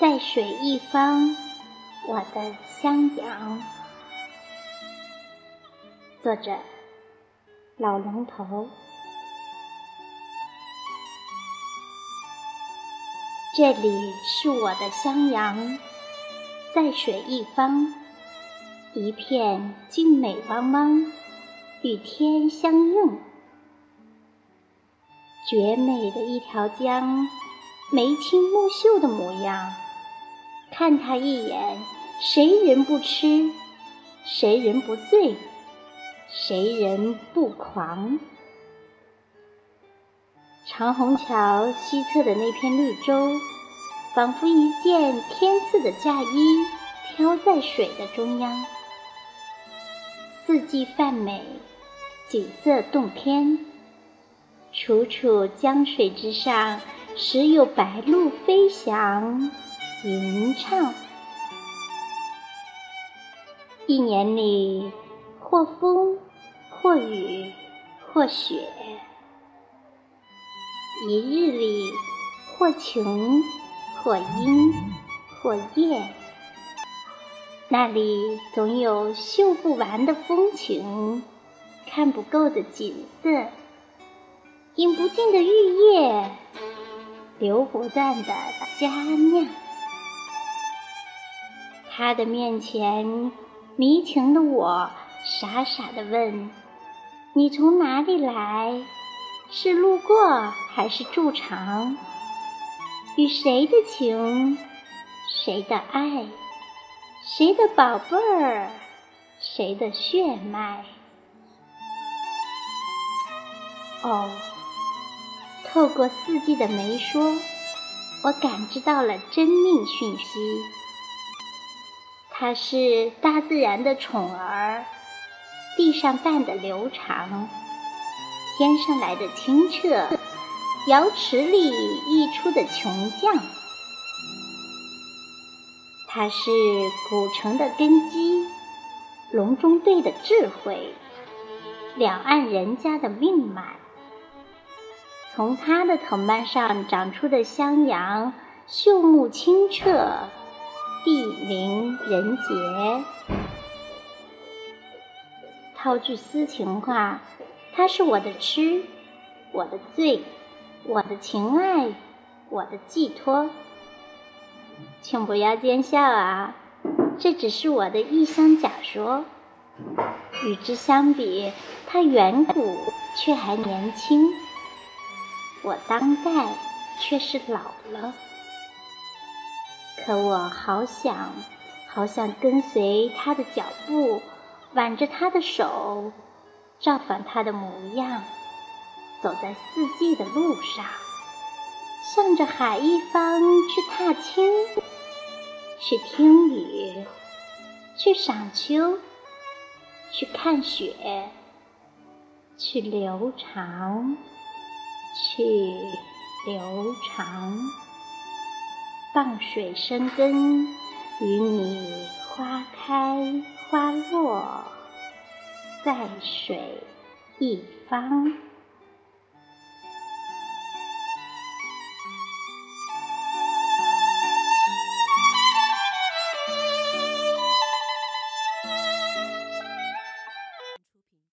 在水一方，我的襄阳。作者：老龙头。这里是我的襄阳，在水一方，一片静美汪汪，与天相映，绝美的一条江。眉清目秀的模样，看他一眼，谁人不痴？谁人不醉？谁人不狂？长虹桥西侧的那片绿洲，仿佛一件天赐的嫁衣，飘在水的中央。四季泛美，景色动天，楚楚江水之上。时有白鹭飞翔，吟唱。一年里，或风，或雨，或雪；一日里，或晴，或阴，或夜。那里总有绣不完的风情，看不够的景色，饮不尽的玉液。留不断的佳酿，他的面前，迷情的我傻傻的问：“你从哪里来？是路过还是驻场？与谁的情？谁的爱？谁的宝贝儿？谁的血脉？”哦。透过四季的梅说，我感知到了真命讯息。它是大自然的宠儿，地上伴的流长，天上来的清澈，瑶池里溢出的琼浆。它是古城的根基，隆中对的智慧，两岸人家的命脉。从它的藤蔓上长出的香杨，秀目清澈，地灵人杰。套句诗情话，他是我的痴，我的醉，我的情爱，我的寄托。请不要见笑啊，这只是我的一厢假说。与之相比，它远古却还年轻。我当代却是老了，可我好想，好想跟随他的脚步，挽着他的手，照反他的模样，走在四季的路上，向着海一方去踏青，去听雨，去赏秋，去看雪，去留长。去流长，傍水生根，与你花开花落，在水一方。